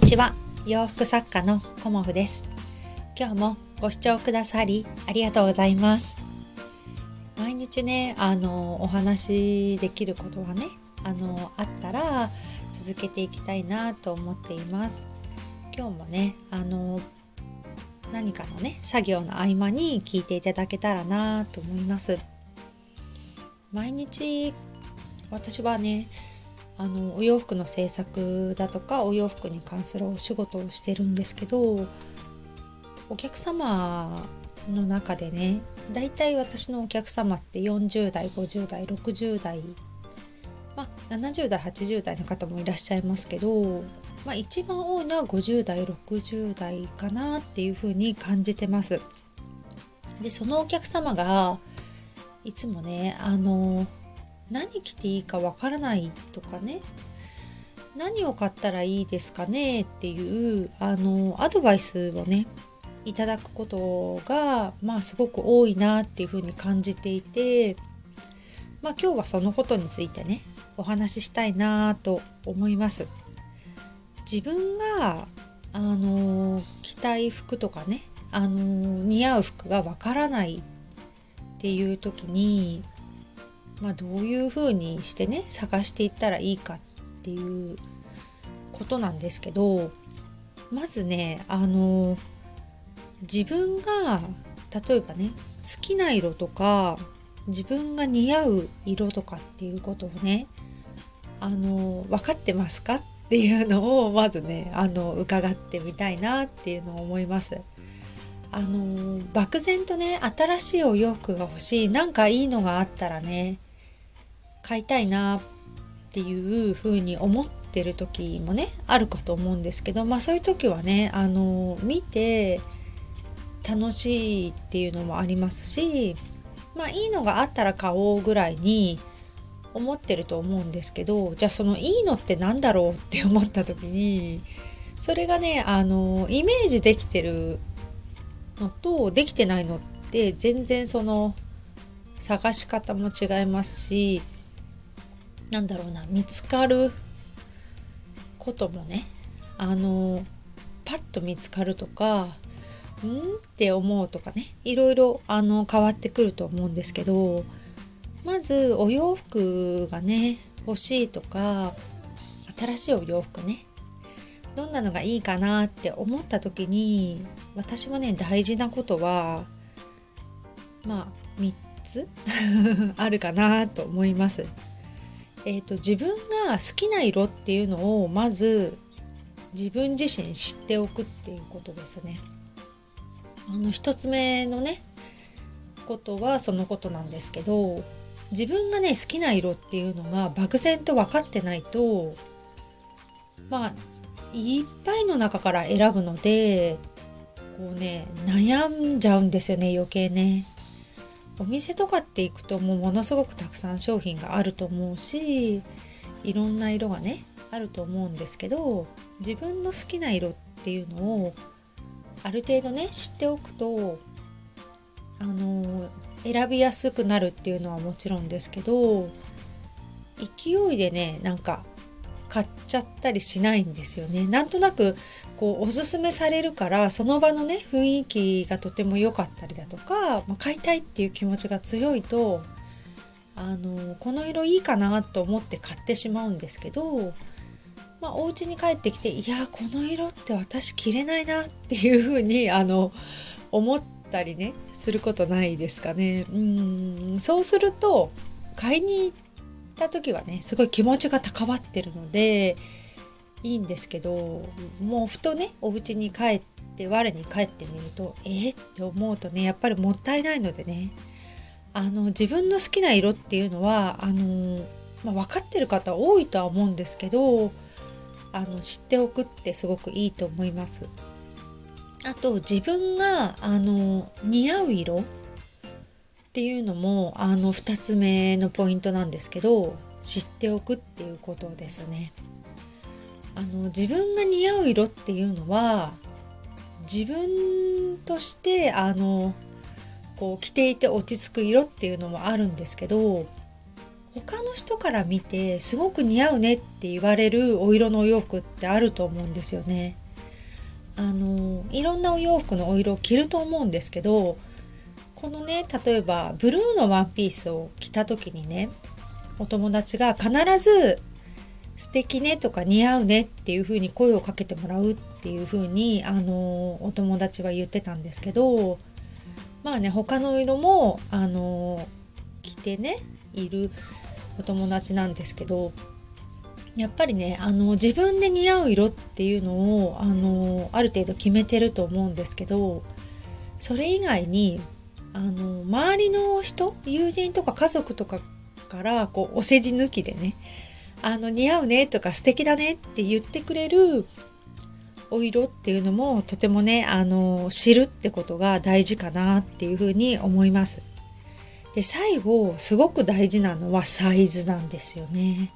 にちは。洋服作家のコモフです。今日もご視聴くださりありがとうございます。毎日ねあのお話できることはねあのあったら続けていきたいなと思っています。今日もねあの何かのね作業の合間に聞いていただけたらなと思います。毎日私はねあのお洋服の制作だとかお洋服に関するお仕事をしてるんですけどお客様の中でねだいたい私のお客様って40代50代60代まあ70代80代の方もいらっしゃいますけど、まあ、一番多いのは50代60代かなっていうふうに感じてます。でそのお客様がいつもねあの何着ていいかわからないとかね。何を買ったらいいですかねっていうあのアドバイスをねいただくことがまあすごく多いなっていうふうに感じていてまあ今日はそのことについてねお話ししたいなと思います。自分があの着たい服とかねあの似合う服がわからないっていう時にまあ、どういうふうにしてね探していったらいいかっていうことなんですけどまずねあの自分が例えばね好きな色とか自分が似合う色とかっていうことをねあの分かってますかっていうのをまずねあの伺ってみたいなっていうのを思います。あの漠然とね新しいお洋服が欲しいなんかいいのがあったらね買いたいなっていうふうに思ってる時もねあるかと思うんですけどまあそういう時はねあの見て楽しいっていうのもありますしまあいいのがあったら買おうぐらいに思ってると思うんですけどじゃあそのいいのって何だろうって思った時にそれがねあのイメージできてるのとできてないのって全然その探し方も違いますしなんだろうな見つかることもねあのパッと見つかるとかうんって思うとかねいろいろあの変わってくると思うんですけどまずお洋服がね欲しいとか新しいお洋服ねどんなのがいいかなって思った時に私もね大事なことはまあ3つ あるかなと思います。えーと、自分が好きな色っていうのをまず自分自身知っておくっていうことですね。あの一つ目のねことはそのことなんですけど自分がね好きな色っていうのが漠然と分かってないとまあいっぱいの中から選ぶのでこうね悩んじゃうんですよね余計ね。お店とかって行くともうものすごくたくさん商品があると思うしいろんな色がねあると思うんですけど自分の好きな色っていうのをある程度ね知っておくとあの選びやすくなるっていうのはもちろんですけど勢いでねなんか買っちゃったりしないんですよね。なんとなくこうおすすめされるからその場のね雰囲気がとても良かったりだとか、まあ、買いたいっていう気持ちが強いとあのこの色いいかなと思って買ってしまうんですけど、まあ、お家に帰ってきていやこの色って私着れないなっていうふうに あの思ったりねすることないですかね。うんそうすると買いに行った時はねすごい気持ちが高まってるのでいいんですけどもうふとねお家に帰って我に帰ってみるとえー、って思うとねやっぱりもったいないのでねあの自分の好きな色っていうのはあの、まあ、分かってる方多いとは思うんですけどあの知っておくってすごくいいと思います。あと自分があの似合う色っていうのもあの2つ目のポイントなんですけど知っておくっていうことですね。あの自分が似合う色っていうのは自分としてあのこう着ていて落ち着く色っていうのもあるんですけど他の人から見てすごく似合うねって言われるお色のお洋服ってあると思うんですよね。あのいろんなお洋服のお色を着ると思うんですけどこのね例えばブルーのワンピースを着た時にねお友達が必ず素敵ねとか似合うねっていう風に声をかけてもらうっていう風にあのお友達は言ってたんですけどまあね他の色もあの着てねいるお友達なんですけどやっぱりねあの自分で似合う色っていうのをあのある程度決めてると思うんですけどそれ以外にあの周りの人友人とか家族とかからこうお世辞抜きでねあの似合うねとか素敵だねって言ってくれるお色っていうのもとてもねあの知るってことが大事かなっていうふうに思います。で最後すごく大事なのはサイズなんですよね。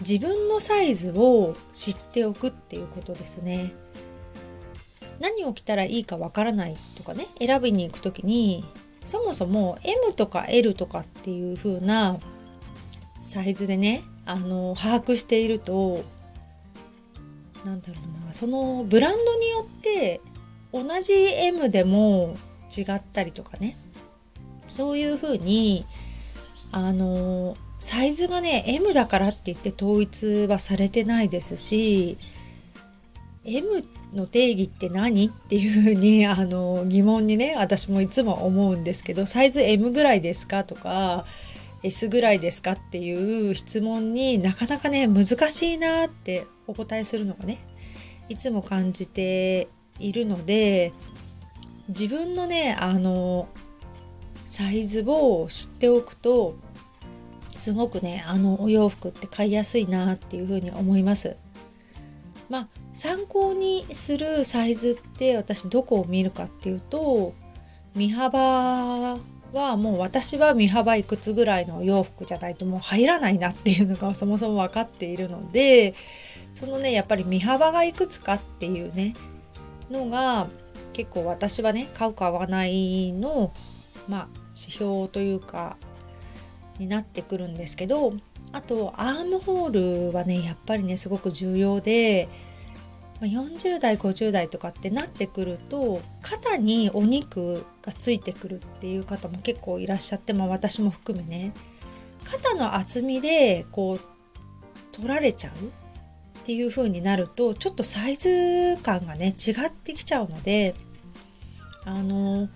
自分のサイズを知っておくっていうことですね。何を着たらいいかわからないとかね選びに行く時にそもそも M とか L とかっていう風なサイズでねあの把握しているとなんだろうなそのブランドによって同じ M でも違ったりとかね。そういう風にあのサイズがね M だからって言って統一はされてないですし M っての定義って何？っていうふうに あの疑問にね私もいつも思うんですけどサイズ M ぐらいですかとか S ぐらいですかっていう質問になかなかね難しいなってお答えするのがねいつも感じているので自分のねあのサイズを知っておくとすごくねあのお洋服って買いやすいなっていうふうに思います。まあ参考にするサイズって私どこを見るかっていうと身幅はもう私は身幅いくつぐらいの洋服じゃないともう入らないなっていうのがそもそも分かっているのでそのねやっぱり身幅がいくつかっていうねのが結構私はね買う買わないのまあ指標というかになってくるんですけどあとアームホールはねやっぱりねすごく重要で40代50代とかってなってくると肩にお肉がついてくるっていう方も結構いらっしゃって、まあ、私も含めね。肩の厚みでこう取られちゃうっていう風になるとちょっとサイズ感がね違ってきちゃうのであの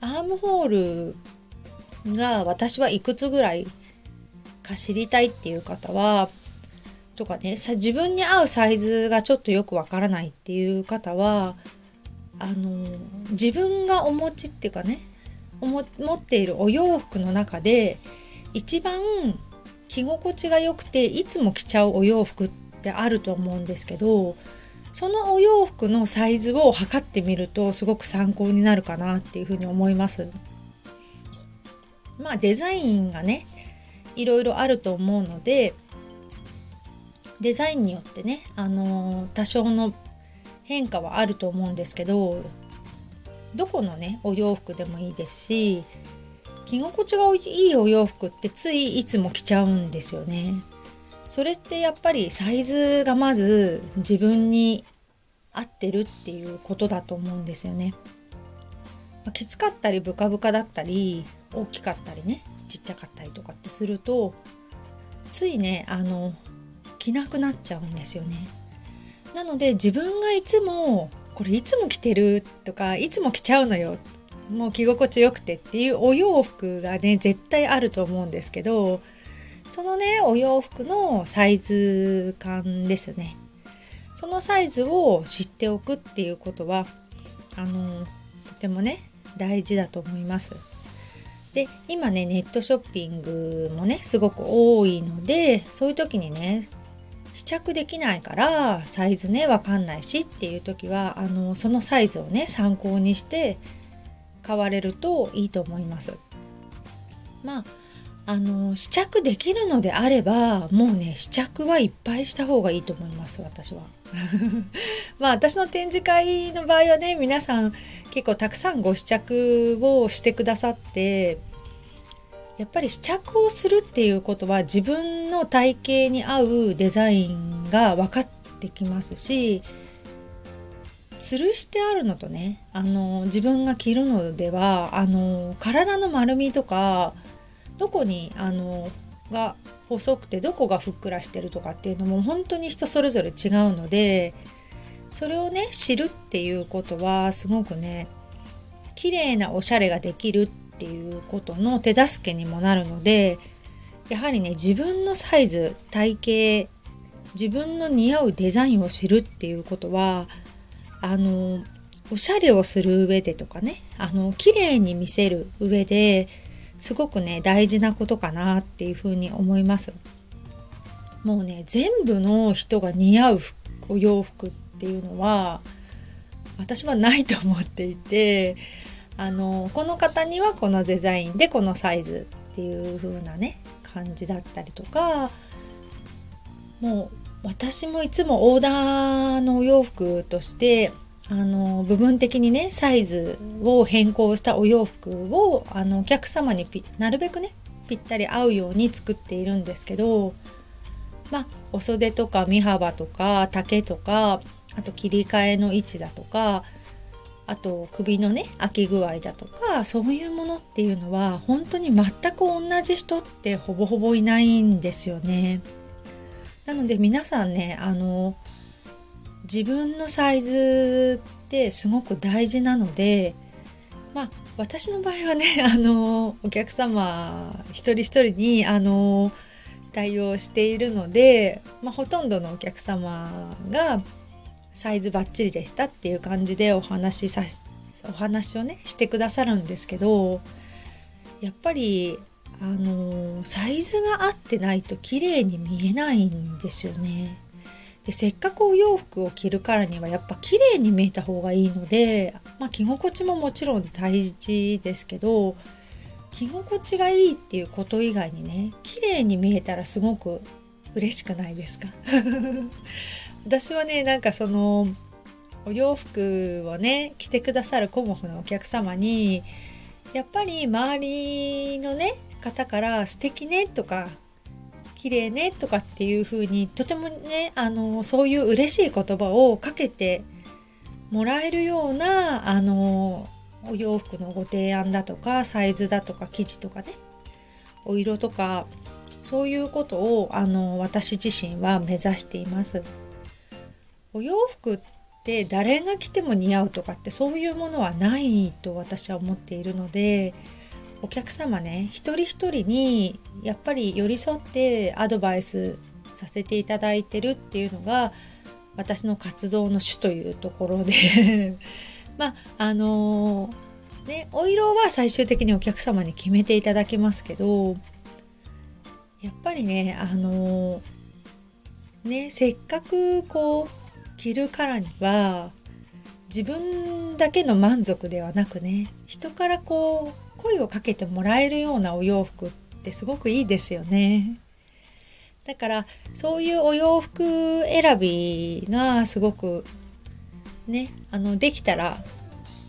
アームホールが私はいくつぐらいか知りたいっていう方はとかねさ自分に合うサイズがちょっとよくわからないっていう方はあの自分がお持ちっていうかね持っているお洋服の中で一番着心地が良くていつも着ちゃうお洋服ってあると思うんですけどそのお洋服のサイズを測ってみるとすごく参考になるかなっていうふうに思います。まあデザインがねいろいろあると思うのでデザインによってね、あの、多少の変化はあると思うんですけどどこのねお洋服でもいいですし着心地がいいお洋服ってついいつも着ちゃうんですよね。それってやっぱりサイズがまず自分に合ってるっていうことだと思うんですよね。きつかったりブカブカだったり大きかったりねちっちゃかったりとかってするとついねあの着なくなっちゃうんですよね。なので自分がいつもこれいつも着てるとかいつも着ちゃうのよ。もう着心地よくてっていうお洋服がね絶対あると思うんですけどそのねお洋服のサイズ感ですね。そのサイズを知っておくっていうことはあのとてもね大事だと思います。で今ねネットショッピングもねすごく多いのでそういう時にね試着できないからサイズねわかんないしっていう時はあのそのサイズをね参考にして買われるといいと思います。まああの試着できるのであればもうね試着はいっぱいした方がいいと思います私は。まあ私の展示会の場合はね皆さん結構たくさんご試着をしてくださってやっぱり試着をするっていうことは自分の体型に合うデザインが分かってきますし吊るしてあるのとねあの自分が着るのではあの体の丸みとかどこにあのが細くてどこがふっくらしてるとかっていうのも本当に人それぞれ違うのでそれをね知るっていうことはすごくね綺麗なおしゃれができるっっていうことの手助けにもなるのでやはりね自分のサイズ体型自分の似合うデザインを知るっていうことはあのおしゃれをする上でとかねあの綺麗に見せる上ですごくね大事なことかなっていうふうに思います。もうね全部の人が似合うお洋服っていうのは私はないと思っていてあのこの方にはこのデザインでこのサイズっていう風なね感じだったりとかもう私もいつもオーダーのお洋服としてあの部分的にねサイズを変更したお洋服をあのお客様になるべくねぴったり合うように作っているんですけどまあお袖とか身幅とか丈とかあと切り替えの位置だとかあと首のね開き具合だとかそういうものっていうのは本当に全く同じ人ってほぼほぼいないんですよね。なので皆さんねあの自分のサイズってすごく大事なのでまあ私の場合はね あのお客様一人一人にあの対応しているので、まあ、ほとんどのお客様がサイズバッチリでしたっていう感じでお話しさお話をねしてくださるんですけどやっぱりあのサイズが合ってないと綺麗に見えないんですよね。でせっかくお洋服を着るからにはやっぱ綺麗に見えた方がいいので、まあ、着心地ももちろん大事ですけど着心地がいいっていうこと以外にね綺麗に見えたらすごく嬉しくないですか？私はねなんかそのお洋服をね着てくださるコモフのお客様にやっぱり周りのね方から素敵ねとか綺麗ねとかっていう風にとてもねあのそういう嬉しい言葉をかけてもらえるようなあのお洋服のご提案だとかサイズだとか生地とかねお色とかそういうことをあの私自身は目指しています。お洋服って誰が着ても似合うとかってそういうものはないと私は思っているのでお客様ね一人一人にやっぱり寄り添ってアドバイスさせていただいてるっていうのが私の活動の主というところで。まああのー、ねお色は最終的にお客様に決めていただきますけどやっぱりねあのー、ねせっかくこう着るからには自分だけの満足ではなくね人からこう声をかけてもらえるようなお洋服ってすごくいいですよね。だからそういうお洋服選びがすごくねあのできたら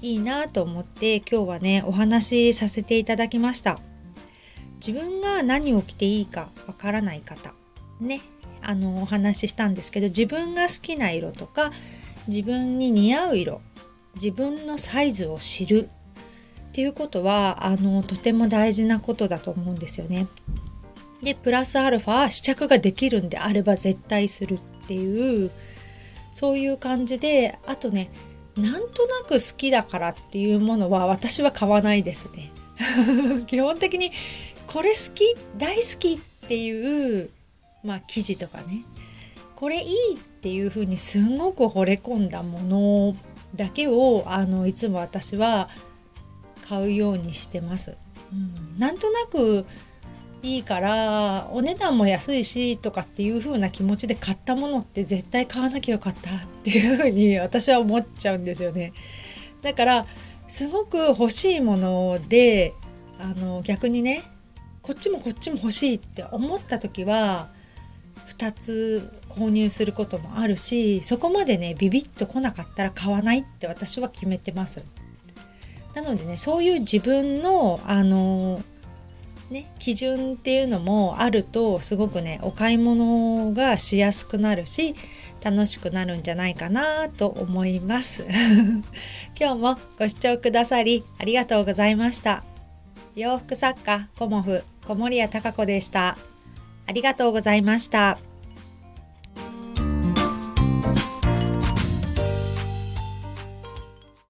いいなと思って今日はねお話しさせていただきました自分が何を着ていいかわからない方ねあのお話ししたんですけど自分が好きな色とか自分に似合う色自分のサイズを知るっていうことはあのとても大事なことだと思うんですよね。でプラスアルファ試着ができるんであれば絶対するっていうそういう感じであとねなんとなく好きだからっていうものは私は買わないですね。基本的にこれ好き大好きっていうまあ記事とかねこれいいっていう風にすごく惚れ込んだものだけをあのいつも私は買うようにしてます。うん、なんとなくいいからお値段も安いしとかっていう風な気持ちで買ったものって絶対買わなきゃよかったっていう風に私は思っちゃうんですよね。だからすごく欲しいものであの逆にねこっちもこっちも欲しいって思った時は2つ購入することもあるしそこまでねビビッと来なかったら買わないって私は決めてます。なのでねそういう自分のあのね、基準っていうのもあるとすごくねお買い物がしやすくなるし楽しくなるんじゃないかなと思います。今日もご視聴くださりありがとうございました。洋服作家コモフ小森屋隆子でした。ありがとうございました。